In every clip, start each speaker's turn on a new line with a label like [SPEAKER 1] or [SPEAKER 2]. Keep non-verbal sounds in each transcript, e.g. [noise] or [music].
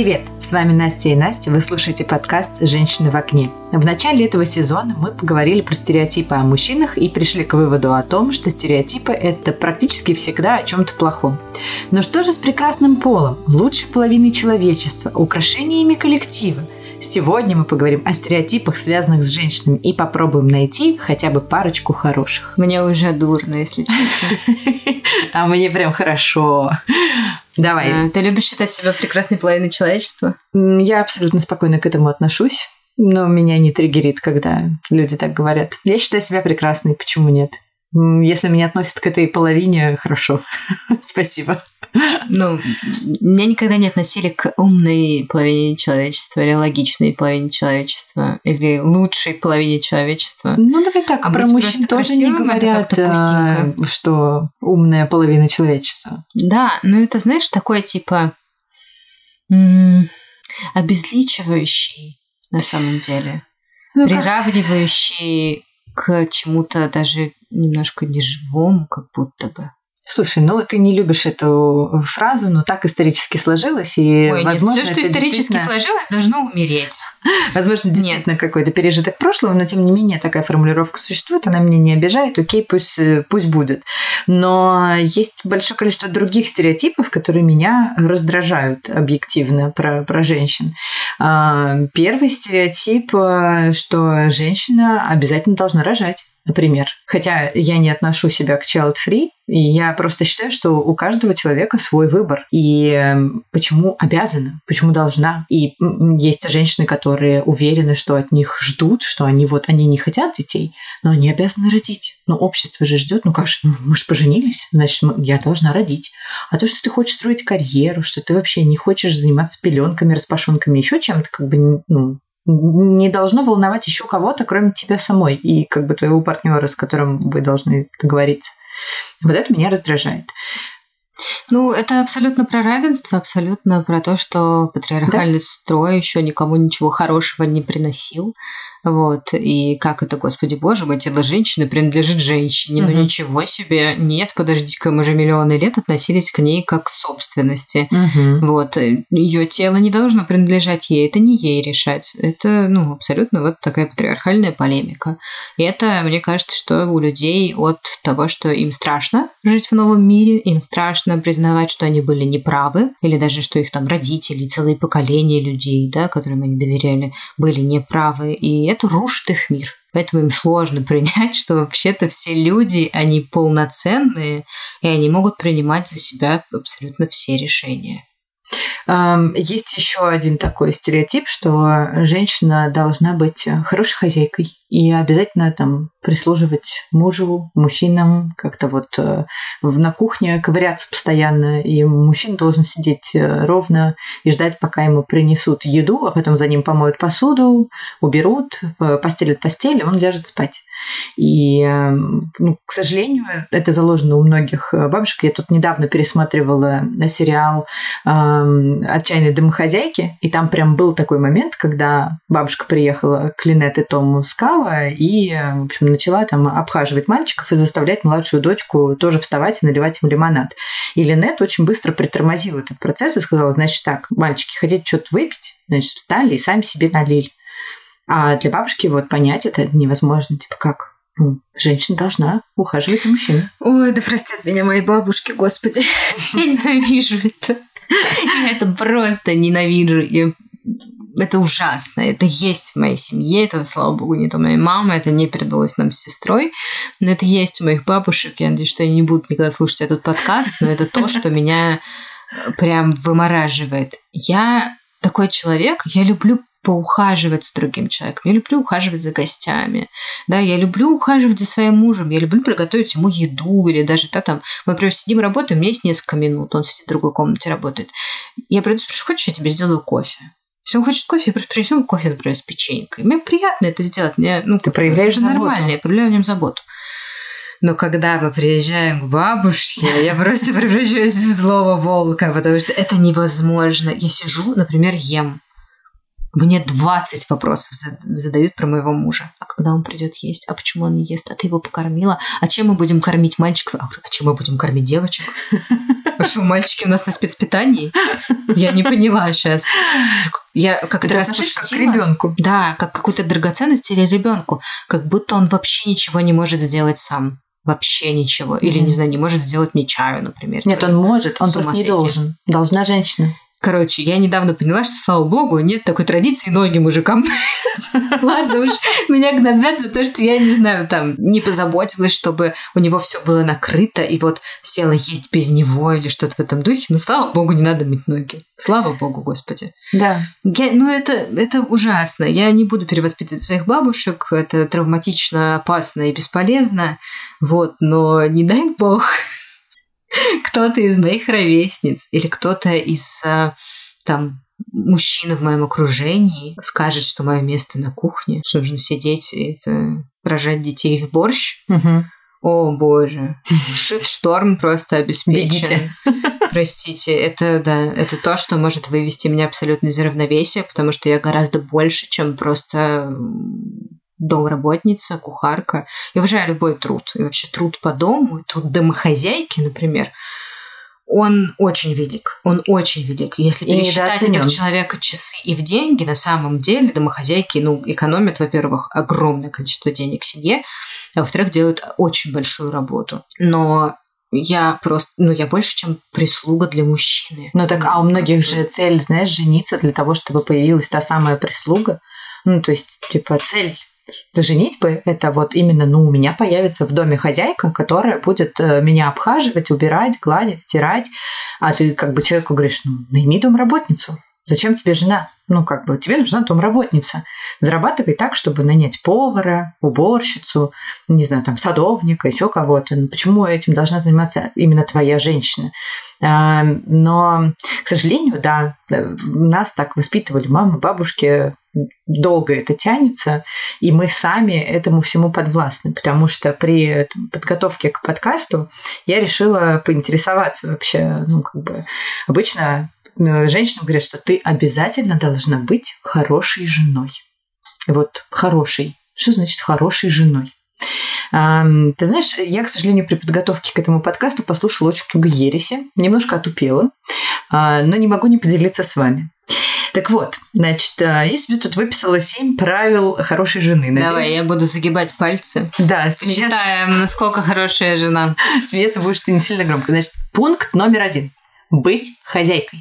[SPEAKER 1] Привет! С вами Настя и Настя. Вы слушаете подкаст «Женщины в окне». В начале этого сезона мы поговорили про стереотипы о мужчинах и пришли к выводу о том, что стереотипы – это практически всегда о чем-то плохом. Но что же с прекрасным полом, лучшей половиной человечества, украшениями коллектива – Сегодня мы поговорим о стереотипах, связанных с женщинами, и попробуем найти хотя бы парочку хороших.
[SPEAKER 2] Мне уже дурно, если честно. [laughs]
[SPEAKER 1] А мне прям хорошо. Давай.
[SPEAKER 2] Ты любишь считать себя прекрасной половиной человечества?
[SPEAKER 1] Я абсолютно спокойно к этому отношусь. Но меня не триггерит, когда люди так говорят. Я считаю себя прекрасной, почему нет? Если меня относят к этой половине, хорошо. [laughs] Спасибо.
[SPEAKER 2] Ну, меня никогда не относили к умной половине человечества или логичной половине человечества или лучшей половине человечества.
[SPEAKER 1] Ну, давай так, а про мужчин тоже не говорят, а, что умная половина человечества.
[SPEAKER 2] Да, но это, знаешь, такое типа обезличивающий на самом деле. Ну, приравнивающий к чему-то даже немножко неживому, как будто бы.
[SPEAKER 1] Слушай, ну ты не любишь эту фразу, но так исторически сложилось, и
[SPEAKER 2] Ой,
[SPEAKER 1] возможно,
[SPEAKER 2] нет, все, что исторически действительно... сложилось, должно умереть.
[SPEAKER 1] Возможно, действительно нет. какой-то пережиток прошлого, но тем не менее такая формулировка существует, она меня не обижает, окей, пусть, пусть будет. Но есть большое количество других стереотипов, которые меня раздражают объективно про, про женщин. А, первый стереотип, э, что женщина обязательно должна рожать например. Хотя я не отношу себя к child-free, и я просто считаю, что у каждого человека свой выбор. И эм, почему обязана, почему должна. И есть женщины, которые уверены, что от них ждут, что они вот, они не хотят детей, но они обязаны родить. Но общество же ждет, ну как же, ну, мы же поженились, значит, я должна родить. А то, что ты хочешь строить карьеру, что ты вообще не хочешь заниматься пеленками, распашонками, еще чем-то, как бы, ну, не должно волновать еще кого-то, кроме тебя самой и как бы твоего партнера, с которым вы должны договориться. Вот это меня раздражает.
[SPEAKER 2] Ну, это абсолютно про равенство, абсолютно про то, что патриархальный да? строй еще никому ничего хорошего не приносил. Вот. И как это, господи боже мой, тело женщины принадлежит женщине. Угу. Ну ничего себе. Нет, подождите-ка, мы же миллионы лет относились к ней как к собственности.
[SPEAKER 1] Угу.
[SPEAKER 2] Вот. Ее тело не должно принадлежать ей. Это не ей решать. Это, ну, абсолютно вот такая патриархальная полемика. И это, мне кажется, что у людей от того, что им страшно жить в новом мире, им страшно признавать, что они были неправы, или даже что их там родители, целые поколения людей, да, которым они доверяли, были неправы. И это рушит их мир. Поэтому им сложно [laughs] принять, что вообще-то все люди, они полноценные, и они могут принимать за себя абсолютно все решения.
[SPEAKER 1] Есть еще один такой стереотип, что женщина должна быть хорошей хозяйкой и обязательно там прислуживать мужу, мужчинам, как-то вот э, на кухне ковыряться постоянно, и мужчина должен сидеть э, ровно и ждать, пока ему принесут еду, а потом за ним помоют посуду, уберут, постелят постель, и он ляжет спать. И, эм, ну, к сожалению, это заложено у многих э, бабушек. Я тут недавно пересматривала сериал эм, «Отчаянные домохозяйки», и там прям был такой момент, когда бабушка приехала к Линет и Тому Скава и, э, в общем, начала там обхаживать мальчиков и заставлять младшую дочку тоже вставать и наливать им лимонад. И Линет очень быстро притормозила этот процесс и сказала, значит так, мальчики, хотите что-то выпить? Значит, встали и сами себе налили. А для бабушки вот понять это невозможно. Типа как? Ну, женщина должна ухаживать за мужчиной.
[SPEAKER 2] Ой, да простят меня мои бабушки, господи. Я ненавижу это. Я это просто ненавижу. Я... Это ужасно. Это есть в моей семье. Это, слава богу, не то моей мамы. Это не передалось нам с сестрой. Но это есть у моих бабушек. Я надеюсь, что они не будут никогда слушать этот подкаст. Но это то, что меня прям вымораживает. Я такой человек, я люблю поухаживать с другим человеком. Я люблю ухаживать за гостями. Да, я люблю ухаживать за своим мужем. Я люблю приготовить ему еду. Или даже да, там, мы, например, сидим работаем, у меня есть несколько минут, он сидит в другой комнате работает. Я приду, спрашиваю, хочешь, я тебе сделаю кофе? Если он хочет кофе, я просто принесу ему кофе, например, с печенькой. Мне приятно это сделать. Мне, ну,
[SPEAKER 1] Ты проявляешь
[SPEAKER 2] это
[SPEAKER 1] заботу.
[SPEAKER 2] нормально, я проявляю в нем заботу. Но когда мы приезжаем к бабушке, [laughs] я просто превращаюсь в злого волка, потому что это невозможно. Я сижу, например, ем. Мне 20 вопросов задают про моего мужа. А когда он придет есть? А почему он не ест? А ты его покормила? А чем мы будем кормить мальчиков? А чем мы будем кормить девочек? А что, мальчики у нас на спецпитании? Я не поняла сейчас. Я как-то раз
[SPEAKER 1] к ребенку.
[SPEAKER 2] Да, как какую-то драгоценность или ребенку. Как будто он вообще ничего не может сделать сам. Вообще ничего. Или, не знаю, не может сделать мне чаю, например.
[SPEAKER 1] Нет, он может, он просто не должен. Должна женщина.
[SPEAKER 2] Короче, я недавно поняла, что, слава богу, нет такой традиции ноги мужикам. Ладно уж, меня гнобят за то, что я, не знаю, там, не позаботилась, чтобы у него все было накрыто, и вот села есть без него или что-то в этом духе. Ну, слава богу, не надо мыть ноги. Слава богу, Господи.
[SPEAKER 1] Да.
[SPEAKER 2] Я, ну, это, это ужасно. Я не буду перевоспитывать своих бабушек. Это травматично, опасно и бесполезно. Вот, но не дай бог [laughs] кто-то из моих ровесниц или кто-то из э, там мужчина в моем окружении скажет, что мое место на кухне, что нужно сидеть и это рожать детей в борщ.
[SPEAKER 1] Угу.
[SPEAKER 2] О боже, шторм просто обеспечен. [laughs] Простите, это да, это то, что может вывести меня абсолютно из равновесия, потому что я гораздо больше, чем просто домработница, кухарка. Я уважаю любой труд. И вообще труд по дому, труд домохозяйки, например, он очень велик. Он очень велик. Если и пересчитать этого человека часы и в деньги, на самом деле домохозяйки ну, экономят, во-первых, огромное количество денег семье, а во-вторых, делают очень большую работу. Но я просто, ну, я больше, чем прислуга для мужчины.
[SPEAKER 1] Ну так, а у многих же цель, знаешь, жениться для того, чтобы появилась та самая прислуга. Ну, то есть, типа, цель женитьбы – это вот именно, ну, у меня появится в доме хозяйка, которая будет э, меня обхаживать, убирать, гладить, стирать, а ты как бы человеку говоришь, ну, найми домработницу. Зачем тебе жена? Ну, как бы, тебе нужна домработница. Зарабатывай так, чтобы нанять повара, уборщицу, не знаю, там, садовника, еще кого-то. Ну, почему этим должна заниматься именно твоя женщина? А, но, к сожалению, да, нас так воспитывали мамы, бабушки, долго это тянется, и мы сами этому всему подвластны, потому что при подготовке к подкасту я решила поинтересоваться вообще, ну, как бы, обычно э, женщинам говорят, что ты обязательно должна быть хорошей женой. Вот хорошей. Что значит хорошей женой? Ты знаешь, я, к сожалению, при подготовке к этому подкасту послушала очень много ереси, немножко отупела, а, но не могу не поделиться с вами. Так вот, значит, я себе тут выписала семь правил хорошей жены.
[SPEAKER 2] Надеюсь... Давай, я буду загибать пальцы.
[SPEAKER 1] Да,
[SPEAKER 2] смеяться... Считаем, насколько хорошая жена.
[SPEAKER 1] Смеяться будешь ты не сильно громко. Значит, пункт номер один. Быть хозяйкой.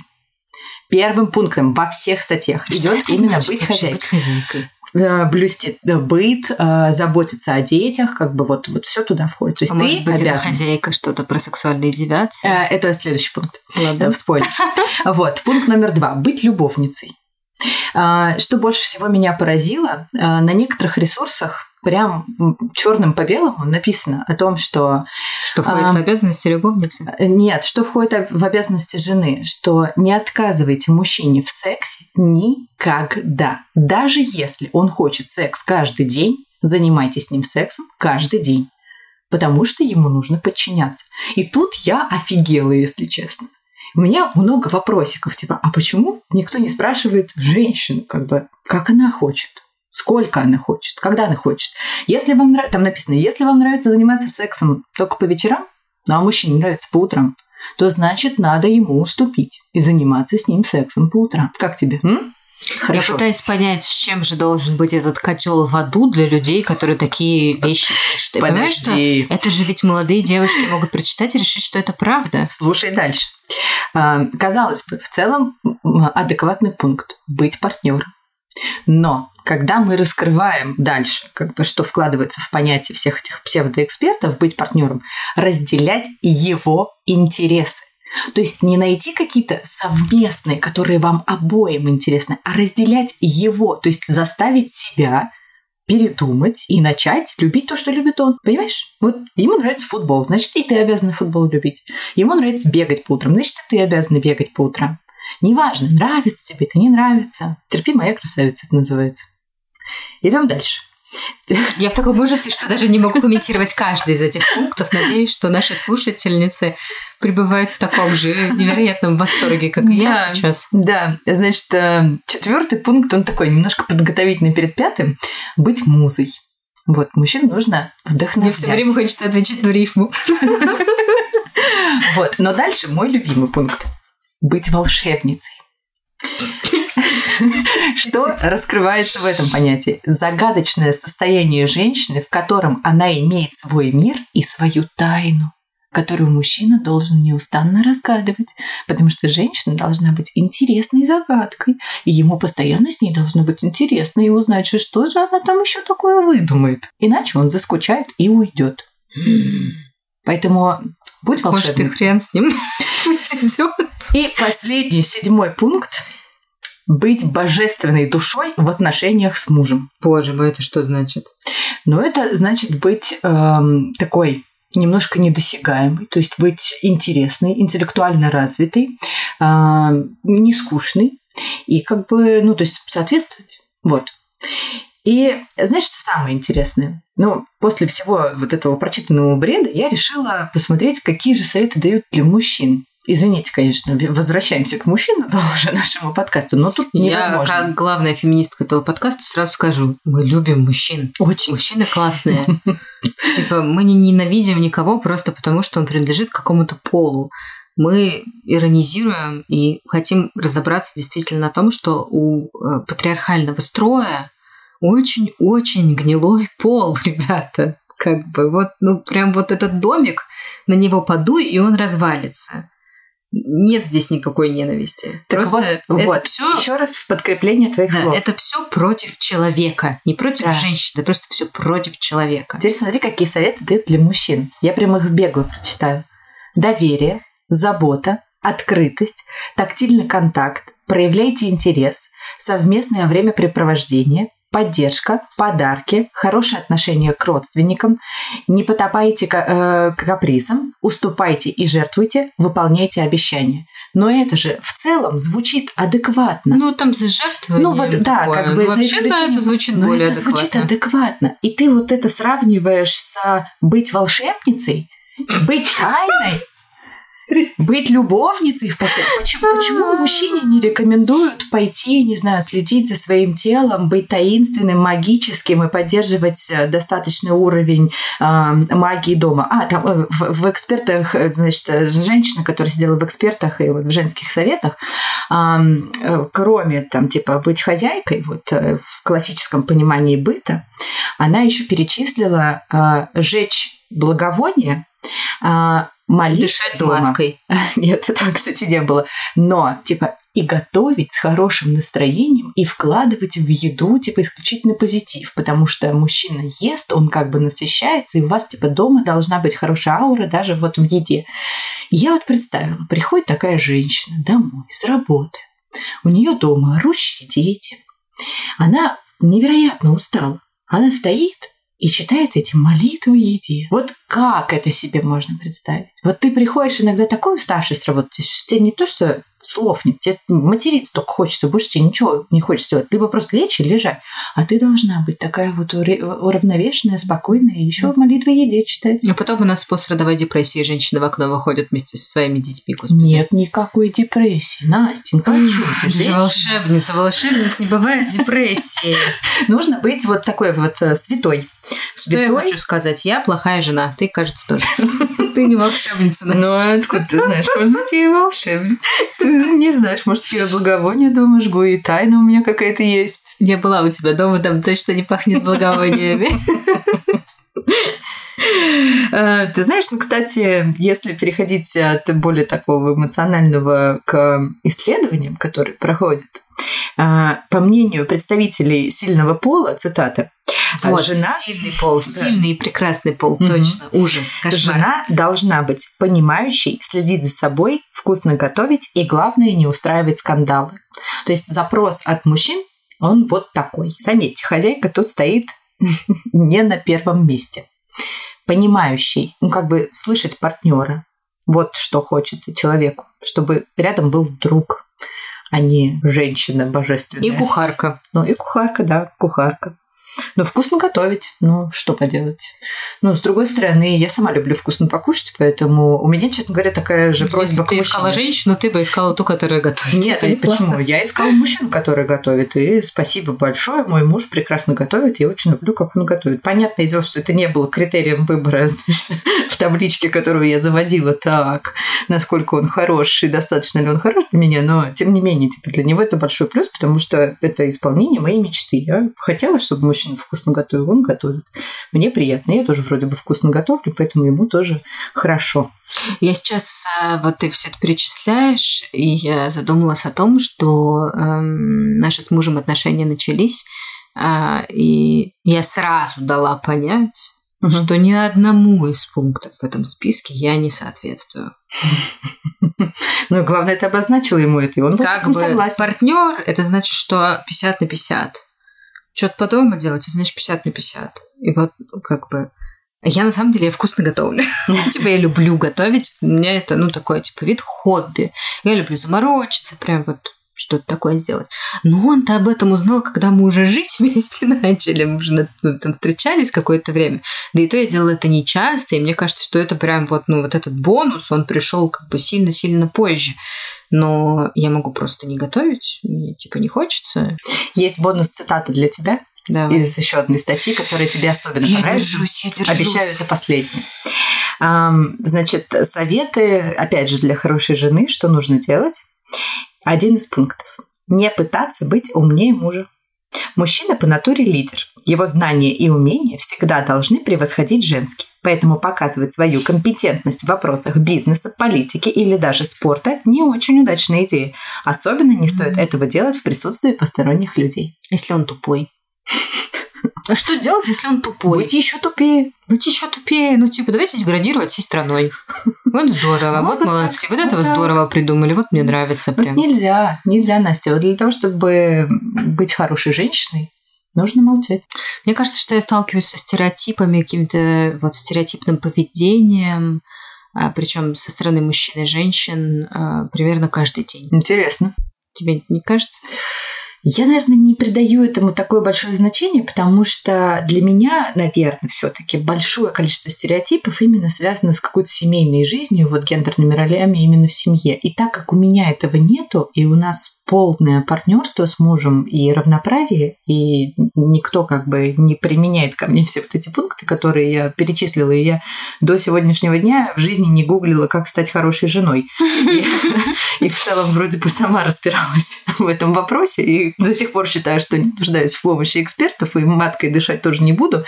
[SPEAKER 1] Первым пунктом во всех статьях идет именно быть хозяйкой.
[SPEAKER 2] Быть хозяйкой.
[SPEAKER 1] Э, блюсти э, быт, э, заботиться о детях, как бы вот, вот все туда входит. То есть
[SPEAKER 2] а
[SPEAKER 1] ты
[SPEAKER 2] может быть,
[SPEAKER 1] обязан.
[SPEAKER 2] это хозяйка что-то про сексуальные девиации?
[SPEAKER 1] Это следующий пункт.
[SPEAKER 2] Ладно.
[SPEAKER 1] Спойлер. [laughs] Вот, пункт номер два. Быть любовницей. Что больше всего меня поразило, на некоторых ресурсах прям черным по белому написано о том, что...
[SPEAKER 2] Что входит а, в обязанности любовницы?
[SPEAKER 1] Нет, что входит в обязанности жены, что не отказывайте мужчине в сексе никогда. Даже если он хочет секс каждый день, занимайтесь с ним сексом каждый день. Потому что ему нужно подчиняться. И тут я офигела, если честно. У меня много вопросиков, типа, а почему никто не спрашивает женщину, как бы, как она хочет? Сколько она хочет, когда она хочет. Если вам нравится, там написано, если вам нравится заниматься сексом только по вечерам, а мужчине нравится по утрам, то значит надо ему уступить и заниматься с ним сексом по утрам. Как тебе? М?
[SPEAKER 2] Хорошо. Я пытаюсь понять, с чем же должен быть этот котел в аду для людей, которые такие вещи. Ты понимаешь, что это же ведь молодые девушки могут прочитать и решить, что это правда.
[SPEAKER 1] Слушай дальше. А, казалось бы, в целом адекватный пункт – быть партнером. Но когда мы раскрываем дальше, как бы что вкладывается в понятие всех этих псевдоэкспертов, быть партнером, разделять его интересы. То есть не найти какие-то совместные, которые вам обоим интересны, а разделять его, то есть заставить себя передумать и начать любить то, что любит он. Понимаешь? Вот ему нравится футбол, значит, и ты обязана футбол любить. Ему нравится бегать по утрам, значит, и ты обязана бегать по утрам. Неважно, нравится тебе это, не нравится. Терпи, моя красавица, это называется. Идем дальше.
[SPEAKER 2] Я в таком ужасе, что даже не могу комментировать каждый из этих пунктов. Надеюсь, что наши слушательницы пребывают в таком же невероятном восторге, как и да, я сейчас.
[SPEAKER 1] Да, значит, э, четвертый пункт, он такой немножко подготовительный перед пятым. Быть музой. Вот, мужчин нужно вдохновлять.
[SPEAKER 2] Мне все время хочется отвечать в рифму. [laughs]
[SPEAKER 1] Вот. Но дальше мой любимый пункт. Быть волшебницей. Что раскрывается в этом понятии? Загадочное состояние женщины, в котором она имеет свой мир и свою тайну которую мужчина должен неустанно разгадывать, потому что женщина должна быть интересной загадкой, и ему постоянно с ней должно быть интересно и узнать, что же она там еще такое выдумает. Иначе он заскучает и уйдет. Поэтому будь волшебницей.
[SPEAKER 2] Может, и хрен с ним. [laughs] Пусть идет.
[SPEAKER 1] И последний, седьмой пункт. Быть божественной душой в отношениях с мужем.
[SPEAKER 2] Боже мой, это что значит?
[SPEAKER 1] Ну, это значит быть эм, такой немножко недосягаемой, то есть быть интересной, интеллектуально развитой, а, не скучной и как бы, ну, то есть соответствовать. Вот. И знаешь, что самое интересное? Ну, после всего вот этого прочитанного бреда я решила посмотреть, какие же советы дают для мужчин. Извините, конечно, возвращаемся к мужчинам тоже нашему подкасту, но тут невозможно.
[SPEAKER 2] Я, как главная феминистка этого подкаста, сразу скажу, мы любим мужчин.
[SPEAKER 1] Очень.
[SPEAKER 2] Мужчины классные. [laughs] Типа, мы не ненавидим никого просто потому, что он принадлежит какому-то полу. Мы иронизируем и хотим разобраться действительно на том, что у э, патриархального строя очень-очень гнилой пол, [laughs] ребята. Как бы вот, ну, прям вот этот домик, на него подуй, и он развалится нет здесь никакой ненависти.
[SPEAKER 1] Так Просто вот, это
[SPEAKER 2] вот. все
[SPEAKER 1] еще раз в подкрепление твоих
[SPEAKER 2] да,
[SPEAKER 1] слов.
[SPEAKER 2] Это все против человека, не против да. женщины, просто все против человека.
[SPEAKER 1] Теперь смотри, какие советы дают для мужчин. Я прямо их бегло прочитаю. Доверие, забота, открытость, тактильный контакт, проявляйте интерес, совместное времяпрепровождение, поддержка, подарки, хорошее отношение к родственникам, не потопайте э, капризом, уступайте и жертвуйте, выполняйте обещания. Но это же в целом звучит адекватно.
[SPEAKER 2] Ну, там за жертвой.
[SPEAKER 1] Ну, вот, да, такое. как бы...
[SPEAKER 2] Ну, вообще, да, это звучит
[SPEAKER 1] но
[SPEAKER 2] более
[SPEAKER 1] это
[SPEAKER 2] адекватно.
[SPEAKER 1] звучит адекватно. И ты вот это сравниваешь с быть волшебницей, быть тайной, быть любовницей в постели. Почему, почему мужчине не рекомендуют пойти, не знаю, следить за своим телом, быть таинственным, магическим и поддерживать э, достаточный уровень э, магии дома? А, там э, в, в экспертах, э, значит, женщина, которая сидела в экспертах и вот в женских советах, э, кроме там типа быть хозяйкой, вот в классическом понимании быта, она еще перечислила э, жечь благовоние, молиться
[SPEAKER 2] Дышать
[SPEAKER 1] дома.
[SPEAKER 2] маткой. [laughs]
[SPEAKER 1] Нет, этого, кстати, не было. Но, типа, и готовить с хорошим настроением, и вкладывать в еду, типа, исключительно позитив, потому что мужчина ест, он как бы насыщается, и у вас, типа, дома должна быть хорошая аура даже вот в еде. я вот представила, приходит такая женщина домой с работы, у нее дома орущие дети, она невероятно устала, она стоит и читает эти молитвы еде. Вот как это себе можно представить? Вот ты приходишь иногда такой уставший с работы, что тебе не то, что слов нет, тебе материться только хочется, больше тебе ничего не хочется делать. Либо просто лечь и лежать. А ты должна быть такая вот уравновешенная, спокойная, и еще молитвы еде читать.
[SPEAKER 2] А потом у нас после родовой депрессии женщины в окно выходят вместе со своими детьми. Господи.
[SPEAKER 1] Нет никакой депрессии. Настенька,
[SPEAKER 2] ты же волшебница. Волшебниц не бывает депрессии. [laughs]
[SPEAKER 1] Нужно быть вот такой вот э, святой.
[SPEAKER 2] Что я хочу сказать? Я плохая жена. Ты, кажется, тоже. [laughs] Ты не волшебница.
[SPEAKER 1] Ну, откуда ты знаешь? Может быть, я и волшебница. [laughs] Не знаешь, может, я благовония дома жгу, и тайна у меня какая-то есть.
[SPEAKER 2] Я была у тебя дома, там точно не пахнет благовониями. [laughs]
[SPEAKER 1] А, ты знаешь, ну, кстати, если переходить от более такого эмоционального к исследованиям, которые проходят, а, по мнению представителей сильного пола, цитата,
[SPEAKER 2] вот, жена... Сильный пол, да. сильный и прекрасный пол, угу. точно. Ужас,
[SPEAKER 1] кошмар. Жена должна быть понимающей, следить за собой, вкусно готовить и, главное, не устраивать скандалы. То есть запрос от мужчин, он вот такой. Заметьте, хозяйка тут стоит не на первом месте. Понимающий, ну как бы слышать партнера. Вот что хочется человеку, чтобы рядом был друг, а не женщина божественная.
[SPEAKER 2] И кухарка.
[SPEAKER 1] Ну и кухарка, да, кухарка. Но вкусно готовить, ну, что поделать. Ну, с другой стороны, я сама люблю вкусно покушать, поэтому у меня, честно говоря, такая же просьба
[SPEAKER 2] Если ты искала женщину, ты бы искала ту, которая готовит.
[SPEAKER 1] Нет, а почему? Я искала мужчину, который готовит, и спасибо большое, мой муж прекрасно готовит, я очень люблю, как он готовит. Понятное дело, что это не было критерием выбора [laughs] в в табличке, которую я заводила, так, насколько он хорош и достаточно ли он хорош для меня, но тем не менее, типа, для него это большой плюс, потому что это исполнение моей мечты. Я хотела, чтобы мужчина вкусно готовил, он готовит. Мне приятно, я тоже вроде бы вкусно готовлю, поэтому ему тоже хорошо.
[SPEAKER 2] Я сейчас, э, вот ты все это перечисляешь, и я задумалась о том, что эм, наши с мужем отношения начались, э, и я сразу дала понять, угу. что ни одному из пунктов в этом списке я не соответствую. [laughs]
[SPEAKER 1] Ну, главное, ты обозначила ему это, и он
[SPEAKER 2] как бы согласен. Партнер это значит, что 50 на 50. Что-то по дому делать, это значит 50 на 50. И вот как бы я на самом деле я вкусно готовлю. [laughs] типа я люблю готовить. У меня это, ну, такой, типа, вид хобби. Я люблю заморочиться, прям вот что-то такое сделать. Но он-то об этом узнал, когда мы уже жить [laughs] вместе начали. Мы уже там встречались какое-то время. Да и то я делала это не часто, и мне кажется, что это прям вот, ну, вот этот бонус, он пришел как бы сильно-сильно позже. Но я могу просто не готовить, мне типа не хочется.
[SPEAKER 1] Есть бонус цитаты для тебя. Давай. Из еще одной статьи, которая тебе особенно
[SPEAKER 2] я
[SPEAKER 1] понравилась.
[SPEAKER 2] Держусь, я держусь.
[SPEAKER 1] Обещаю, это последняя. Значит, советы, опять же, для хорошей жены, что нужно делать. Один из пунктов. Не пытаться быть умнее мужа. Мужчина по натуре лидер. Его знания и умения всегда должны превосходить женские. Поэтому показывать свою компетентность в вопросах бизнеса, политики или даже спорта не очень удачная идея. Особенно не стоит этого делать в присутствии посторонних людей.
[SPEAKER 2] Если он тупой. А что делать, если он тупой?
[SPEAKER 1] Быть еще тупее.
[SPEAKER 2] Быть еще тупее. Ну, типа, давайте деградировать всей страной. [laughs] Вот здорово, вот, вот молодцы. Вот, вот этого здорово придумали. Вот мне нравится прям.
[SPEAKER 1] Вот нельзя, нельзя, Настя. Вот для того, чтобы быть хорошей женщиной, нужно молчать.
[SPEAKER 2] Мне кажется, что я сталкиваюсь со стереотипами, каким-то вот стереотипным поведением, а, причем со стороны мужчин и женщин а, примерно каждый день.
[SPEAKER 1] Интересно.
[SPEAKER 2] Тебе не кажется?
[SPEAKER 1] Я, наверное, не придаю этому такое большое значение, потому что для меня, наверное, все-таки большое количество стереотипов именно связано с какой-то семейной жизнью, вот гендерными ролями именно в семье. И так как у меня этого нету, и у нас полное партнерство с мужем и равноправие, и никто как бы не применяет ко мне все вот эти пункты, которые я перечислила, и я до сегодняшнего дня в жизни не гуглила, как стать хорошей женой. И в целом вроде бы сама разбиралась в этом вопросе, и до сих пор считаю, что не нуждаюсь в помощи экспертов, и маткой дышать тоже не буду.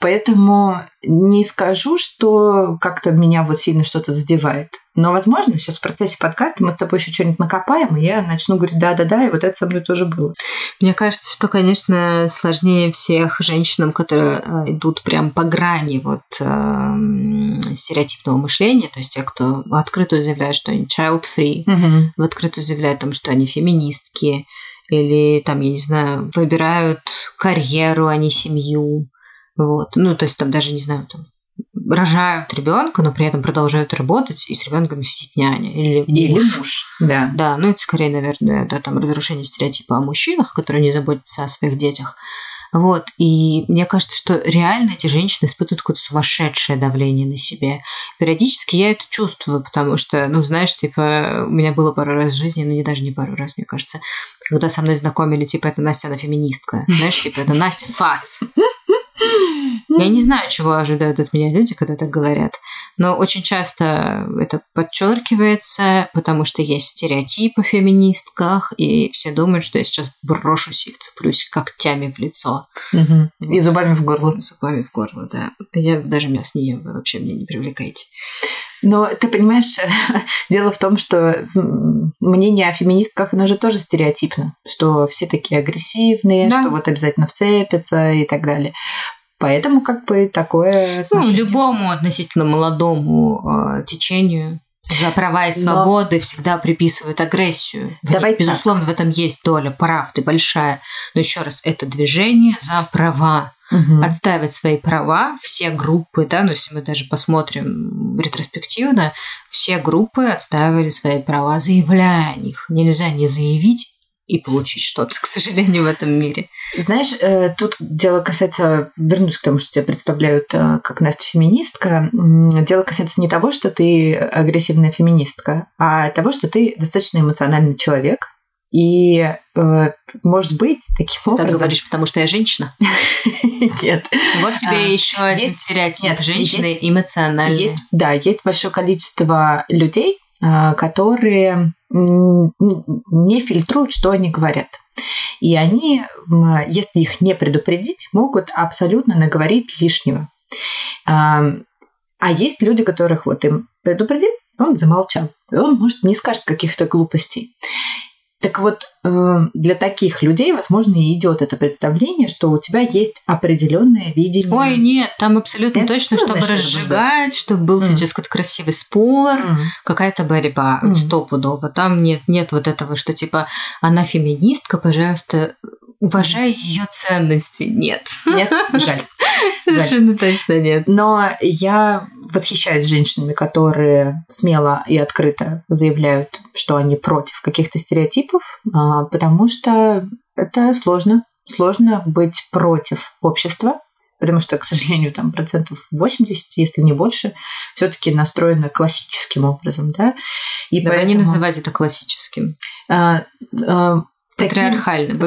[SPEAKER 1] Поэтому не скажу, что как-то меня вот сильно что-то задевает. Но, возможно, сейчас в процессе подкаста мы с тобой еще что-нибудь накопаем, и я начну говорить да-да-да, и вот это со мной тоже было.
[SPEAKER 2] Мне кажется, что, конечно, сложнее всех женщинам, которые э, идут прям по грани вот э, стереотипного мышления, то есть те, кто открыто заявляют, что они child-free, угу. в открытую заявляют о том, что они феминистки, или там, я не знаю, выбирают карьеру, а не семью. Вот. Ну, то есть там даже, не знаю, там рожают ребенка, но при этом продолжают работать, и с ребенком сидит няня или,
[SPEAKER 1] или муж. муж.
[SPEAKER 2] Да. Да, ну это скорее, наверное, да, там разрушение стереотипа о мужчинах, которые не заботятся о своих детях. Вот, и мне кажется, что реально эти женщины испытывают какое-то сумасшедшее давление на себе. Периодически я это чувствую, потому что, ну, знаешь, типа, у меня было пару раз в жизни, ну, не даже не пару раз, мне кажется, когда со мной знакомили, типа, это Настя, она феминистка. Знаешь, типа, это Настя Фас. Я не знаю, чего ожидают от меня люди, когда так говорят. Но очень часто это подчеркивается, потому что есть стереотипы в феминистках, и все думают, что я сейчас брошусь и вцеплюсь когтями в лицо.
[SPEAKER 1] Угу. Вот. И зубами в горло.
[SPEAKER 2] Зубами в горло, да. Я даже мясо не ем, вы вообще меня не привлекайте.
[SPEAKER 1] Но ты понимаешь, [laughs] дело в том, что мнение о феминистках, оно же тоже стереотипно, что все такие агрессивные, да. что вот обязательно вцепятся и так далее. Поэтому как бы такое...
[SPEAKER 2] Отношение. Ну, любому относительно молодому э, течению за права и свободы но... всегда приписывают агрессию.
[SPEAKER 1] Давай
[SPEAKER 2] Безусловно,
[SPEAKER 1] так.
[SPEAKER 2] в этом есть доля правды большая. Но еще раз, это движение за права. Угу. Отстаивать свои права, все группы, да, ну если мы даже посмотрим ретроспективно, все группы отстаивали свои права, заявляя о них. Нельзя не заявить и получить что-то, [laughs] к сожалению, в этом мире.
[SPEAKER 1] Знаешь, э, тут дело касается, вернусь к тому, что тебя представляют э, как Настя феминистка, дело касается не того, что ты агрессивная феминистка, а того, что ты достаточно эмоциональный человек, И, э, может быть, таким
[SPEAKER 2] Ты
[SPEAKER 1] образом...
[SPEAKER 2] так говоришь, потому что я женщина? [laughs]
[SPEAKER 1] Нет.
[SPEAKER 2] Вот тебе
[SPEAKER 1] А,
[SPEAKER 2] еще один стереотип. Женщины эмоциональные.
[SPEAKER 1] Да, есть большое количество людей, а, которые не фильтруют, что они говорят. И они, если их не предупредить, могут абсолютно наговорить лишнего. А есть люди, которых вот им предупредил, он замолчал. И он, может, не скажет каких-то глупостей. Так вот, э, для таких людей, возможно, и идет это представление, что у тебя есть определенное видение.
[SPEAKER 2] Ой, нет, там абсолютно
[SPEAKER 1] Это
[SPEAKER 2] точно,
[SPEAKER 1] что
[SPEAKER 2] чтобы
[SPEAKER 1] значит,
[SPEAKER 2] разжигать, чтобы был
[SPEAKER 1] Мгм.
[SPEAKER 2] сейчас какой-то красивый спор,
[SPEAKER 1] М.
[SPEAKER 2] какая-то борьба,
[SPEAKER 1] Мгм.
[SPEAKER 2] стопудово. Там нет, нет вот этого, что типа она феминистка, пожалуйста, уважай ее ценности. Нет.
[SPEAKER 1] Нет, [laughs] жаль.
[SPEAKER 2] Совершенно точно нет.
[SPEAKER 1] Но я восхищаюсь женщинами, которые смело и открыто заявляют, что они против каких-то стереотипов, а, потому что это сложно. Сложно быть против общества, потому что, к сожалению, там процентов 80, если не больше, все-таки настроено классическим образом, да. И
[SPEAKER 2] Давай не
[SPEAKER 1] поэтому,
[SPEAKER 2] называть это классическим.
[SPEAKER 1] а, а,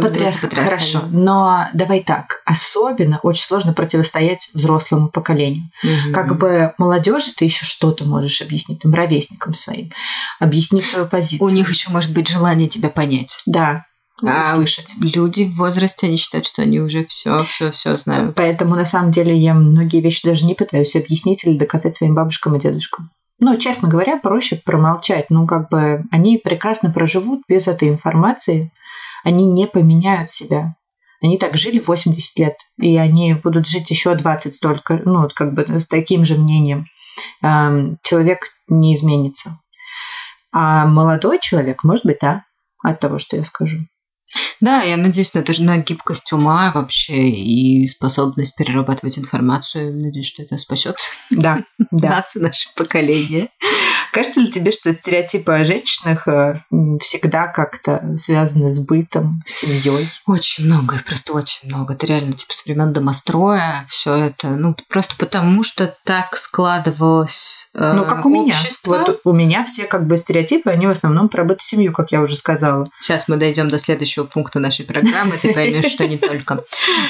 [SPEAKER 2] называть
[SPEAKER 1] Патриарх...
[SPEAKER 2] это
[SPEAKER 1] Хорошо, но давай так. Особенно очень сложно противостоять взрослому поколению.
[SPEAKER 2] Мгм.
[SPEAKER 1] Как бы молодежи ты еще что-то можешь объяснить, там, ровесникам своим, объяснить свою позицию.
[SPEAKER 2] У них еще может быть желание тебя понять.
[SPEAKER 1] Да,
[SPEAKER 2] А
[SPEAKER 1] услышать.
[SPEAKER 2] люди в возрасте, они считают, что они уже все, все, все знают.
[SPEAKER 1] Поэтому, на самом деле, я многие вещи даже не пытаюсь объяснить или доказать своим бабушкам и дедушкам. Ну, честно говоря, проще промолчать. Ну, как бы они прекрасно проживут без этой информации. Они не поменяют себя. Они так жили 80 лет, и они будут жить еще 20 столько, ну, как бы с таким же мнением. Ам, Человек не изменится. А молодой человек, может быть, да, от того, что я скажу.
[SPEAKER 2] Да, я надеюсь, на это же на гибкость ума вообще и способность перерабатывать информацию. Надеюсь, что это спасет
[SPEAKER 1] Да, да.
[SPEAKER 2] нас и наше поколение.
[SPEAKER 1] Кажется ли тебе, что стереотипы о женщинах э, всегда как-то связаны с бытом, семьей?
[SPEAKER 2] Очень много, просто очень много. Это реально типа с времен домостроя все это. Ну, просто потому, что так складывалось
[SPEAKER 1] Ну, как у меня.
[SPEAKER 2] общество.
[SPEAKER 1] Вот у меня все как бы стереотипы, они в основном про и семью, как я уже сказала.
[SPEAKER 2] Сейчас мы дойдем до следующего пункта нашей программы, ты поймешь, что не только.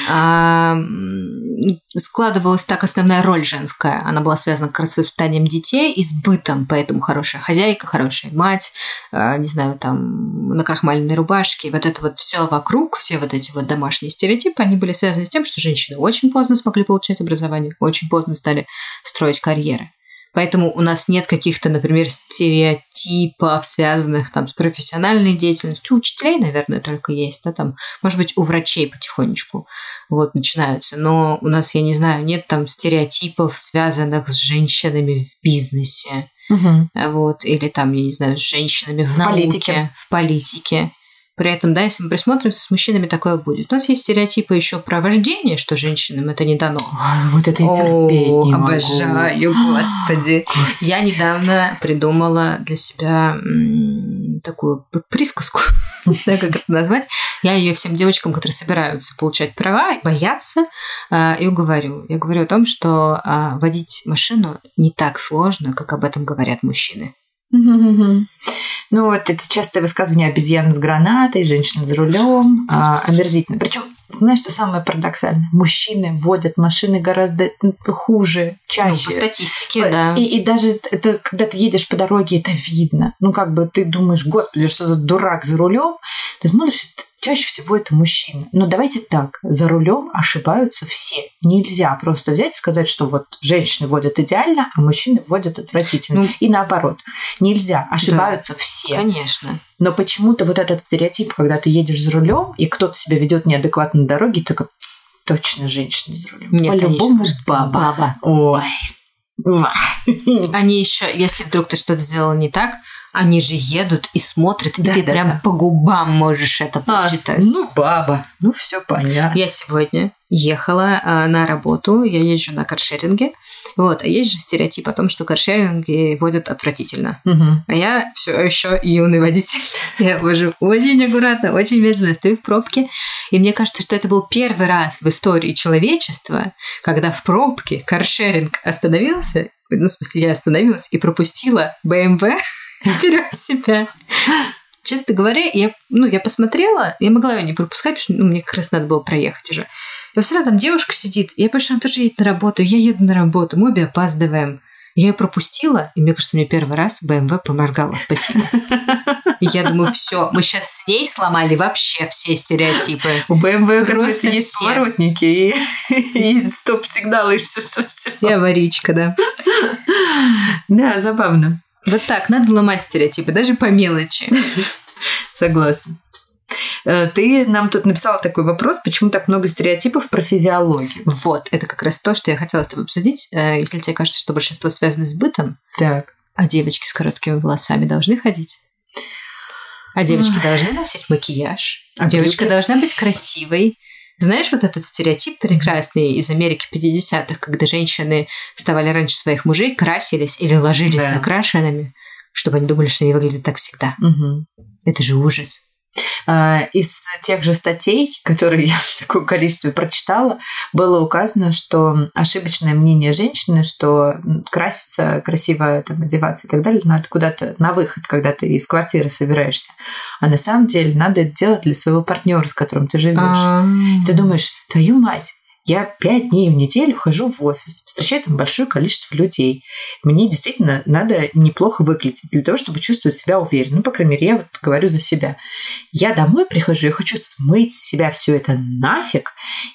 [SPEAKER 2] [laughs] Складывалась так основная роль женская. Она была связана как раз с воспитанием детей и с бытом, поэтому хорошая хозяйка, хорошая мать, а, не знаю, там, на крахмальной рубашке. Вот это вот все вокруг, все вот эти вот домашние стереотипы, они были связаны с тем, что женщины очень поздно смогли получать образование, очень поздно стали строить карьеры. Поэтому у нас нет каких-то, например, стереотипов, связанных там с профессиональной деятельностью. У учителей, наверное, только есть, да, там, может быть, у врачей потихонечку вот начинаются. Но у нас, я не знаю, нет там стереотипов, связанных с женщинами в бизнесе, а вот, или там, я не знаю, с женщинами в,
[SPEAKER 1] В
[SPEAKER 2] науке,
[SPEAKER 1] политике.
[SPEAKER 2] в политике. При этом, да, если мы присмотримся, с мужчинами такое будет. У нас есть стереотипы еще про вождение, что женщинам это не дано.
[SPEAKER 1] Ой, вот это я терпеть
[SPEAKER 2] О,
[SPEAKER 1] не могу.
[SPEAKER 2] обожаю, господи. [gasps]
[SPEAKER 1] Господи.
[SPEAKER 2] Я недавно придумала для себя такую присказку, [laughs] не знаю, как это назвать. Я ее всем девочкам, которые собираются получать права боятся, а, и говорю. Я говорю о том, что а, водить машину не так сложно, как об этом говорят мужчины.
[SPEAKER 1] Ну, вот эти частые высказывания обезьяны с гранатой, женщина за рулем, а, омерзительно. Причем, знаешь, что самое парадоксальное? Мужчины водят машины гораздо хуже,
[SPEAKER 2] Ну,
[SPEAKER 1] чаще.
[SPEAKER 2] по статистике, да.
[SPEAKER 1] И, и даже это, когда ты едешь по дороге, это видно. Ну, как бы ты думаешь, господи, что за дурак за рулем. Ты смотришь, это- чаще всего это мужчина. Но давайте так, за рулем ошибаются все. Нельзя просто взять и сказать, что вот женщины водят идеально, а мужчины водят отвратительно.
[SPEAKER 2] Ну,
[SPEAKER 1] и наоборот. Нельзя, ошибаются все.
[SPEAKER 2] Конечно.
[SPEAKER 1] Но почему-то вот этот стереотип, когда ты едешь за рулем, и кто-то себя ведет неадекватно на дороге, ты как точно женщина за рулем. По-любому баба.
[SPEAKER 2] баба.
[SPEAKER 1] Ой.
[SPEAKER 2] Они еще, если вдруг ты что-то сделал не так, они же едут и смотрят, и
[SPEAKER 1] Да,
[SPEAKER 2] ты
[SPEAKER 1] да,
[SPEAKER 2] прям
[SPEAKER 1] да.
[SPEAKER 2] по губам можешь это прочитать.
[SPEAKER 1] Ну, баба. Ну, все понятно.
[SPEAKER 2] Я сегодня ехала а, на работу, я езжу на каршеринге. Вот, а есть же стереотип о том, что каршеринги водят отвратительно.
[SPEAKER 1] Мгм.
[SPEAKER 2] А я все еще юный водитель. [laughs] Я вожу очень аккуратно, очень медленно, стою в пробке. И мне кажется, что это был первый раз в истории человечества, когда в пробке каршеринг остановился, ну, в смысле, я остановилась и пропустила БМВ [laughs] вперед себя. честно говоря, я, ну, я посмотрела, я могла ее не пропускать, потому что ну, мне как раз надо было проехать уже. И все там девушка сидит, я понимаю, что она тоже едет на работу, я еду на работу, мы обе опаздываем. Я ее пропустила, и мне кажется, мне первый раз БМВ поморгала. Спасибо. И я думаю, все, мы сейчас с ней сломали вообще все стереотипы.
[SPEAKER 1] У БМВ, оказывается, есть все. поворотники и, [laughs] и стоп-сигналы, и все, все, все.
[SPEAKER 2] И аварийка, да.
[SPEAKER 1] Да, забавно.
[SPEAKER 2] Вот так, надо ломать стереотипы, даже по мелочи. [laughs]
[SPEAKER 1] Согласна. Э, ты нам тут написала такой вопрос, почему так много стереотипов про физиологию.
[SPEAKER 2] Вот, это как раз то, что я хотела с тобой обсудить. Э, если тебе кажется, что большинство связано с бытом,
[SPEAKER 1] так.
[SPEAKER 2] а девочки с короткими волосами должны ходить, а девочки должны носить макияж, а девочка брюки? должна быть красивой, знаешь, вот этот стереотип прекрасный из Америки 50-х, когда женщины вставали раньше своих мужей, красились или ложились да. накрашенными, чтобы они думали, что они выглядят так всегда.
[SPEAKER 1] Угу.
[SPEAKER 2] Это же ужас.
[SPEAKER 1] А, из тех же статей, которые [laughs] я в таком количестве прочитала, было указано, что ошибочное мнение женщины, что краситься, красиво там, одеваться и так далее, надо куда-то на выход, когда ты из квартиры собираешься. А на самом деле надо это делать для своего партнера, с которым ты живешь. А. Ты думаешь, твою мать, я пять дней в неделю хожу в офис, встречаю там большое количество людей. Мне действительно надо неплохо выглядеть для того, чтобы чувствовать себя уверенно. Ну, по крайней мере, я вот говорю за себя. Я домой прихожу, я хочу смыть с себя все это нафиг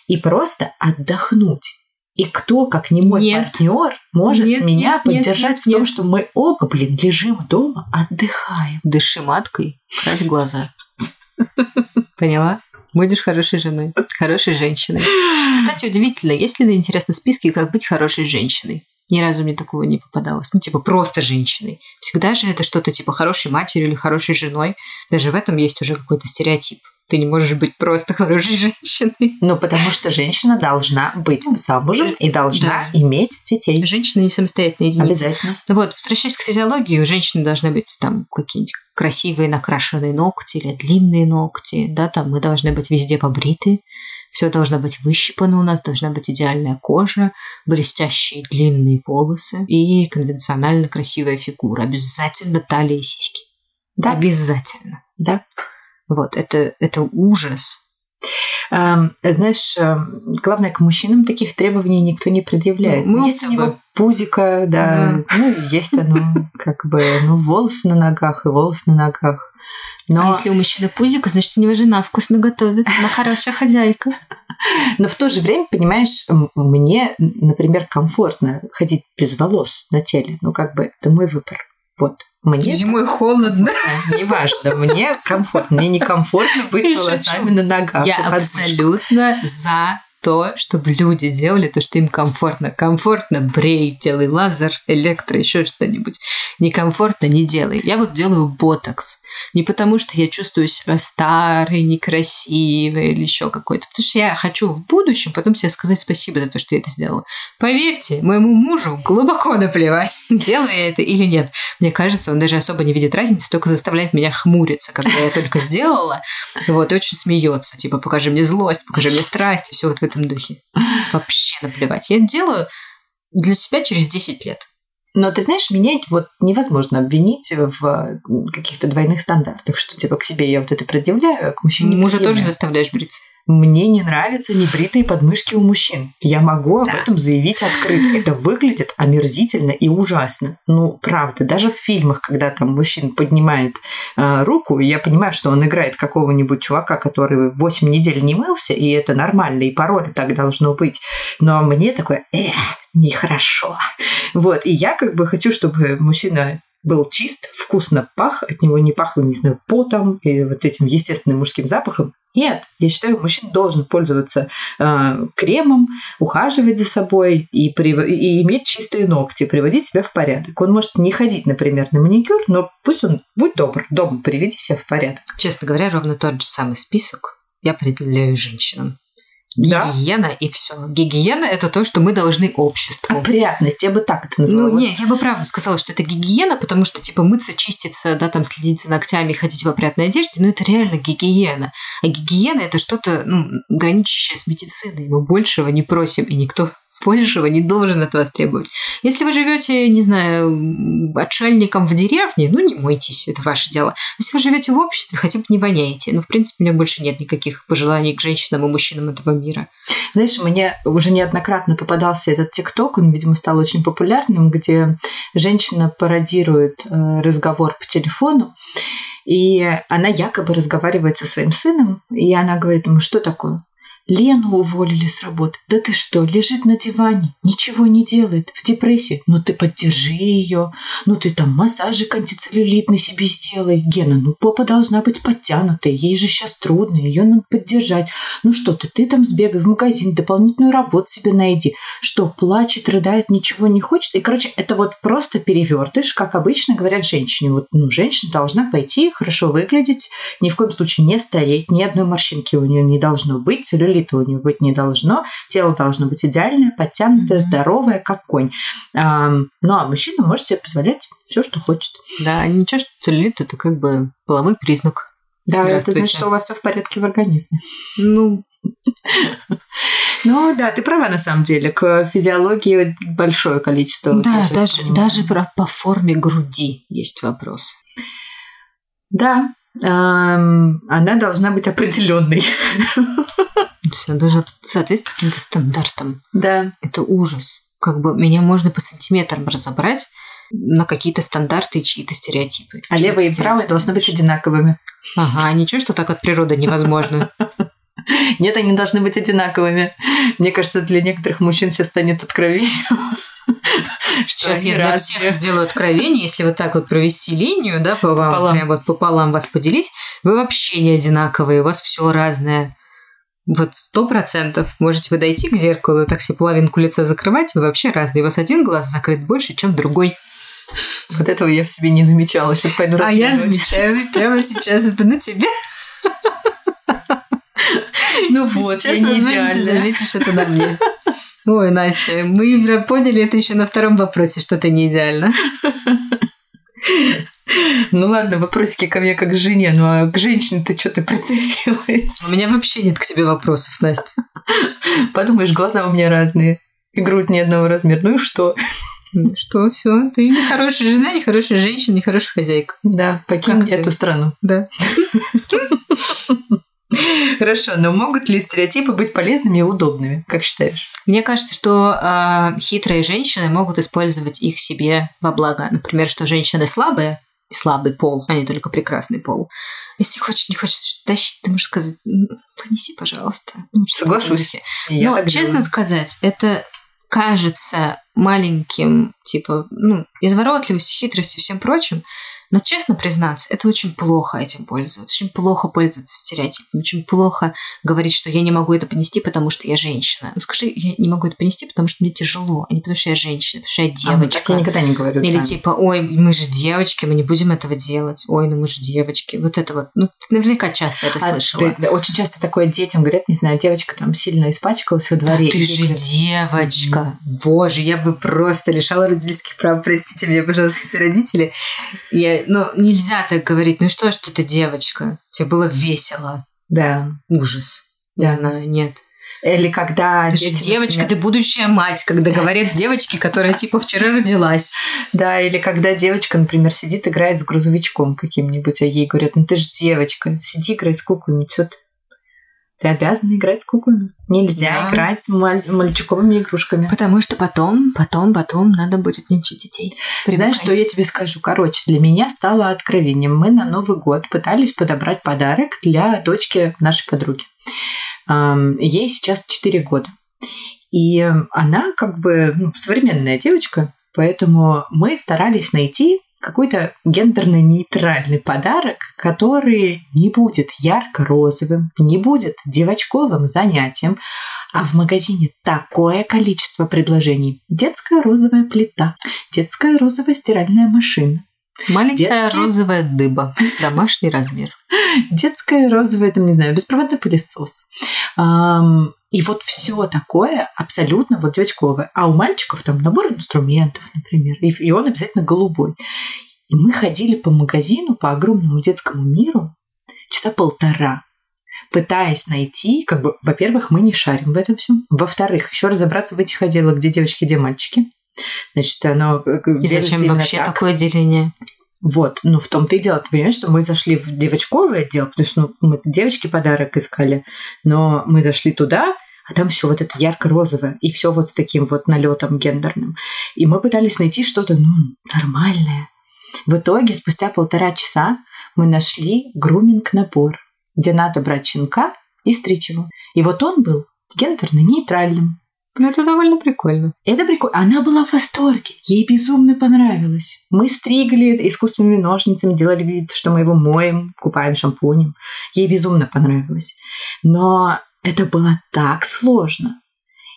[SPEAKER 1] и просто отдохнуть. И кто, как не мой нет. партнер, может нет, меня нет, поддержать нет, в том, нет. что мы оба, блин, лежим дома, отдыхаем.
[SPEAKER 2] Дыши маткой, крась глаза. [laughs] Поняла? Будешь хорошей женой, хорошей женщиной. Кстати, удивительно, есть ли на интересном списке, как быть хорошей женщиной? Ни разу мне такого не попадалось. Ну, типа, просто женщиной. Всегда же это что-то типа хорошей матерью или хорошей женой. Даже в этом есть уже какой-то стереотип. Ты не можешь быть просто хорошей женщиной.
[SPEAKER 1] Ну, потому что женщина должна быть замужем и должна да. иметь детей.
[SPEAKER 2] Женщина не самостоятельная единица.
[SPEAKER 1] Обязательно.
[SPEAKER 2] Вот, возвращаясь к физиологии, у женщины должны быть там какие-нибудь красивые накрашенные ногти или длинные ногти, да, там мы должны быть везде побриты, все должно быть выщипано у нас, должна быть идеальная кожа, блестящие длинные волосы и конвенционально красивая фигура. Обязательно талия и сиськи.
[SPEAKER 1] Да.
[SPEAKER 2] Обязательно.
[SPEAKER 1] Да.
[SPEAKER 2] Вот, это, это ужас.
[SPEAKER 1] Знаешь, главное, к мужчинам таких требований никто не предъявляет.
[SPEAKER 2] Мы
[SPEAKER 1] есть у него пузика, да, да. ну, есть оно, как бы, ну, волосы на ногах и волосы на ногах.
[SPEAKER 2] Но... А если у мужчины пузика, значит, у него жена вкусно готовит, она хорошая хозяйка.
[SPEAKER 1] Но в то же время, понимаешь, мне, например, комфортно ходить без волос на теле. Ну, как бы, это мой выбор. Вот.
[SPEAKER 2] Мне Зимой холодно.
[SPEAKER 1] Неважно, мне комфортно. Мне некомфортно быть волосами на ногах.
[SPEAKER 2] Я абсолютно за то, чтобы люди делали то, что им комфортно. Комфортно брей, делай лазер, электро, еще что-нибудь. Некомфортно не делай. Я вот делаю ботокс. Не потому, что я чувствую себя старой, некрасивой или еще какой-то. Потому что я хочу в будущем потом себе сказать спасибо за то, что я это сделала. Поверьте, моему мужу глубоко наплевать, [laughs] делаю я это или нет. Мне кажется, он даже особо не видит разницы, только заставляет меня хмуриться, когда я только сделала. Вот, очень смеется. Типа, покажи мне злость, покажи мне страсть, все вот в этом духе. Вообще наплевать. Я это делаю для себя через 10 лет.
[SPEAKER 1] Но ты знаешь, меня вот невозможно обвинить в каких-то двойных стандартах, что типа к себе я вот это предъявляю, а к мужчине
[SPEAKER 2] Мужа тоже заставляешь бриться.
[SPEAKER 1] Мне не нравятся небритые подмышки у мужчин. Я могу да. об этом заявить открыто. Это выглядит омерзительно и ужасно. Ну, правда, даже в фильмах, когда там мужчина поднимает э, руку, я понимаю, что он играет какого-нибудь чувака, который 8 недель не мылся, и это нормально, и пароль так должно быть. Но мне такое, эх, нехорошо. Вот, и я как бы хочу, чтобы мужчина был чист, вкусно пах, от него не пахло, не знаю, потом и вот этим естественным мужским запахом. Нет, я считаю, мужчина должен пользоваться э, кремом, ухаживать за собой и, при, и иметь чистые ногти, приводить себя в порядок. Он может не ходить, например, на маникюр, но пусть он, будь добр, дома приведи себя в порядок.
[SPEAKER 2] Честно говоря, ровно тот же самый список я предъявляю женщинам. Гигиена да? и все. Гигиена это то, что мы должны обществу.
[SPEAKER 1] Опрятность, я бы так это назвала.
[SPEAKER 2] Ну, нет, я бы правда сказала, что это гигиена, потому что, типа, мыться, чиститься, да, там, следить за ногтями, ходить в опрятной одежде, ну, это реально гигиена. А гигиена это что-то, ну, граничащее с медициной. Мы большего не просим, и никто большего не должен от вас требовать. Если вы живете, не знаю, отшельником в деревне, ну не мойтесь, это ваше дело. Если вы живете в обществе, хотя бы не воняете. Ну, в принципе, у меня больше нет никаких пожеланий к женщинам и мужчинам этого мира.
[SPEAKER 1] Знаешь, мне уже неоднократно попадался этот ТикТок, он, видимо, стал очень популярным, где женщина пародирует э, разговор по телефону, и она якобы разговаривает со своим сыном, и она говорит ему, что такое? Лену уволили с работы. Да ты что, лежит на диване, ничего не делает, в депрессии. Ну ты поддержи ее, ну ты там массажик антицеллюлитный себе сделай. Гена, ну попа должна быть подтянутой, ей же сейчас трудно, ее надо поддержать. Ну что ты, ты там сбегай в магазин, дополнительную работу себе найди. Что, плачет, рыдает, ничего не хочет. И, короче, это вот просто перевертыш, как обычно говорят женщине. Вот, ну, женщина должна пойти, хорошо выглядеть, ни в коем случае не стареть, ни одной морщинки у нее не должно быть, целлюлит целлюлита у него быть не должно, тело должно быть идеальное, подтянутое, здоровое, как конь. Ну а мужчина может себе позволять все, что хочет.
[SPEAKER 2] Да, ничего, что целлюлит это как бы половой признак.
[SPEAKER 1] Да, это значит, что у вас все в порядке в организме.
[SPEAKER 2] Ну,
[SPEAKER 1] ну да, ты права на самом деле. К физиологии большое количество.
[SPEAKER 2] Да, вот даже, даже по форме груди есть вопрос.
[SPEAKER 1] Да, эм, она должна быть определенной. [laughs]
[SPEAKER 2] Все, даже соответствует каким-то стандартам.
[SPEAKER 1] Да.
[SPEAKER 2] Это ужас. Как бы меня можно по сантиметрам разобрать на какие-то стандарты и чьи-то стереотипы.
[SPEAKER 1] А левые и правые должны быть одинаковыми.
[SPEAKER 2] Ага, ничего, что так от природы невозможно. [laughs]
[SPEAKER 1] Нет, они должны быть одинаковыми. Мне кажется, для некоторых мужчин сейчас станет откровением. [laughs]
[SPEAKER 2] Сейчас я для всех сделаю откровение, если вот так вот провести линию, да, по вам, пополам. прям вот пополам вас поделить, вы вообще не одинаковые, у вас все разное. Вот сто процентов можете вы дойти к зеркалу и так себе половинку лица закрывать, вы вообще разные. У вас один глаз закрыт больше, чем другой.
[SPEAKER 1] Вот этого я в себе не замечала. Сейчас пойду
[SPEAKER 2] А я замечаю прямо сейчас это на тебе.
[SPEAKER 1] Ну вот,
[SPEAKER 2] сейчас, я не идеальна. ты заметишь это на мне. Ой, Настя, мы поняли это еще на втором вопросе, что ты не идеальна.
[SPEAKER 1] Ну ладно, вопросики ко мне как к жене, ну а к женщине ты что ты прицепилась?
[SPEAKER 2] У меня вообще нет к себе вопросов, Настя.
[SPEAKER 1] Подумаешь, глаза у меня разные, и грудь не одного размера. Ну и что?
[SPEAKER 2] Ну что, все, ты не хорошая жена, не хорошая женщина, не хорошая хозяйка.
[SPEAKER 1] Да, покинь как эту ты? страну.
[SPEAKER 2] Да.
[SPEAKER 1] Хорошо, но могут ли стереотипы быть полезными и удобными? Как считаешь?
[SPEAKER 2] Мне кажется, что э, хитрые женщины могут использовать их себе во благо. Например, что женщины слабые, слабый пол, а не только прекрасный пол. Если хочешь, не хочешь тащить, ты можешь сказать, понеси, пожалуйста.
[SPEAKER 1] Ну, Соглашусь.
[SPEAKER 2] Но, честно делаю. сказать, это кажется маленьким, типа, ну, изворотливостью, хитростью и всем прочим, но честно признаться, это очень плохо этим пользоваться, очень плохо пользоваться стереотипами, очень плохо говорить, что я не могу это понести, потому что я женщина. Ну скажи, я не могу это понести, потому что мне тяжело, а не потому что я женщина, потому что я девочка. А, ну, так
[SPEAKER 1] я никогда не говорю.
[SPEAKER 2] Или да. типа, ой, мы же девочки, мы не будем этого делать. Ой, ну мы же девочки. Вот это вот. Ну, ты наверняка часто это а слышала.
[SPEAKER 1] Ты, очень часто такое детям говорят, не знаю, девочка там сильно испачкалась во дворе.
[SPEAKER 2] Да, ты же девочка. Mm-hmm. Боже, я бы просто лишала родительских прав. Простите меня, пожалуйста, все родители. Я ну, нельзя так говорить. Ну что, что ты девочка? Тебе было весело.
[SPEAKER 1] Да.
[SPEAKER 2] Ужас. Не да. знаю, нет.
[SPEAKER 1] Или когда...
[SPEAKER 2] Ты дети, девочка, например... ты будущая мать, когда да. говорят девочки, которая типа вчера родилась.
[SPEAKER 1] Да, или когда девочка, например, сидит, играет с грузовичком каким-нибудь, а ей говорят, ну ты же девочка, сиди, играй с куклами, что ты? Ты обязана играть с куклами. Нельзя да. играть с маль- мальчуковыми игрушками.
[SPEAKER 2] Потому что потом, потом, потом надо будет нянчить детей.
[SPEAKER 1] Привыкай. Знаешь, что я тебе скажу? Короче, для меня стало откровением. Мы на Новый год пытались подобрать подарок для дочки нашей подруги. Ей сейчас 4 года. И она как бы ну, современная девочка, поэтому мы старались найти какой-то гендерно-нейтральный подарок, который не будет ярко-розовым, не будет девочковым занятием, а в магазине такое количество предложений. Детская розовая плита, детская розовая стиральная машина,
[SPEAKER 2] Маленькая Детский... розовая дыба. Домашний размер. [laughs]
[SPEAKER 1] Детская розовая, там, не знаю, беспроводной пылесос. И вот все такое абсолютно вот девочковое. А у мальчиков там набор инструментов, например, и он обязательно голубой. И мы ходили по магазину, по огромному детскому миру часа полтора. пытаясь найти, как бы, во-первых, мы не шарим в этом всем. Во-вторых, еще разобраться в этих отделах, где девочки, где мальчики. Значит, оно...
[SPEAKER 2] Э, и зачем вообще так. такое деление?
[SPEAKER 1] Вот, ну в том-то и дело, ты понимаешь, что мы зашли в девочковый отдел, потому что ну, мы девочки подарок искали, но мы зашли туда, а там все вот это ярко-розовое, и все вот с таким вот налетом гендерным. И мы пытались найти что-то, ну, нормальное. В итоге, спустя полтора часа, мы нашли груминг-набор, где надо брать щенка и стричь его. И вот он был гендерно-нейтральным.
[SPEAKER 2] Ну, это довольно прикольно.
[SPEAKER 1] Это прикольно. Она была в восторге. Ей безумно понравилось. Мы стригли искусственными ножницами, делали вид, что мы его моем, купаем шампунем. Ей безумно понравилось. Но это было так сложно.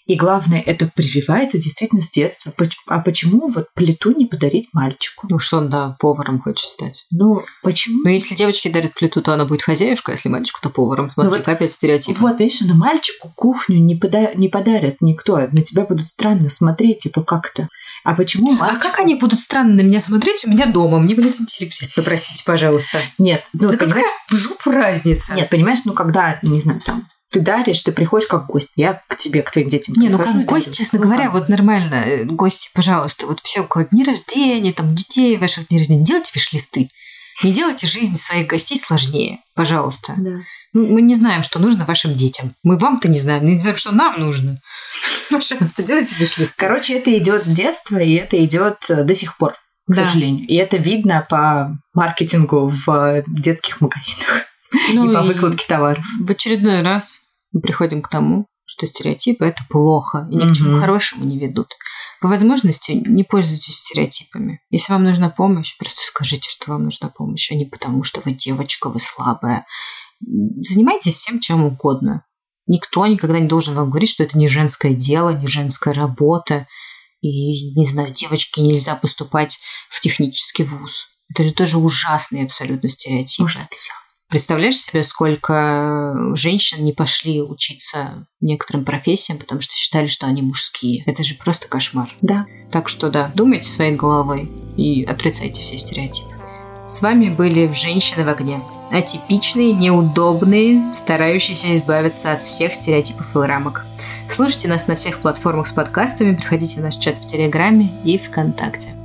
[SPEAKER 1] И главное, это прививается действительно с детства. А почему вот плиту не подарить мальчику?
[SPEAKER 2] Ну что он, да, поваром хочет стать.
[SPEAKER 1] Ну, почему?
[SPEAKER 2] Ну, если девочке дарят плиту, то она будет хозяюшка, а если мальчику, то поваром. Смотри, ну, вот, опять стереотип.
[SPEAKER 1] Вот, видишь, на мальчику кухню не, пода- не подарят никто. На тебя будут странно смотреть, типа, как-то. А почему
[SPEAKER 2] мальчику... А как они будут странно на меня смотреть у меня дома? Мне, блядь, интересно, простите, пожалуйста.
[SPEAKER 1] Нет,
[SPEAKER 2] ну, да какая в жопу разница?
[SPEAKER 1] Нет, понимаешь, ну, когда, не знаю, там, ты даришь, ты приходишь как гость. Я к тебе, к твоим детям.
[SPEAKER 2] Не, ну как гость, честно ну, говоря, как? вот нормально. Э, гости, пожалуйста, вот все, кого дни рождения, там, детей ваших дней рождения, делайте виш-листы. Не делайте жизнь своих гостей сложнее, пожалуйста.
[SPEAKER 1] Да.
[SPEAKER 2] Ну, мы не знаем, что нужно вашим детям. Мы вам-то не знаем, мы не знаем, что нам нужно. [laughs] Пожалуйста, делайте виш-лист.
[SPEAKER 1] Короче, это идет с детства, и это идет э, до сих пор, к да. сожалению. И это видно по маркетингу в э, детских магазинах ну и по выкладке товара.
[SPEAKER 2] В очередной раз мы приходим к тому, что стереотипы это плохо и ни к чему хорошему не ведут. По возможности не пользуйтесь стереотипами. Если вам нужна помощь, просто скажите, что вам нужна помощь, а не потому, что вы девочка, вы слабая. Занимайтесь всем, чем угодно. Никто никогда не должен вам говорить, что это не женское дело, не женская работа. И, не знаю, девочке нельзя поступать в технический вуз. Это же тоже ужасные абсолютно стереотипы.
[SPEAKER 1] Уже все.
[SPEAKER 2] Представляешь себе, сколько женщин не пошли учиться некоторым профессиям, потому что считали, что они мужские. Это же просто кошмар.
[SPEAKER 1] Да.
[SPEAKER 2] Так что да, думайте своей головой и отрицайте все стереотипы. С вами были «Женщины в огне». Атипичные, неудобные, старающиеся избавиться от всех стереотипов и рамок. Слушайте нас на всех платформах с подкастами, приходите в наш чат в Телеграме и ВКонтакте.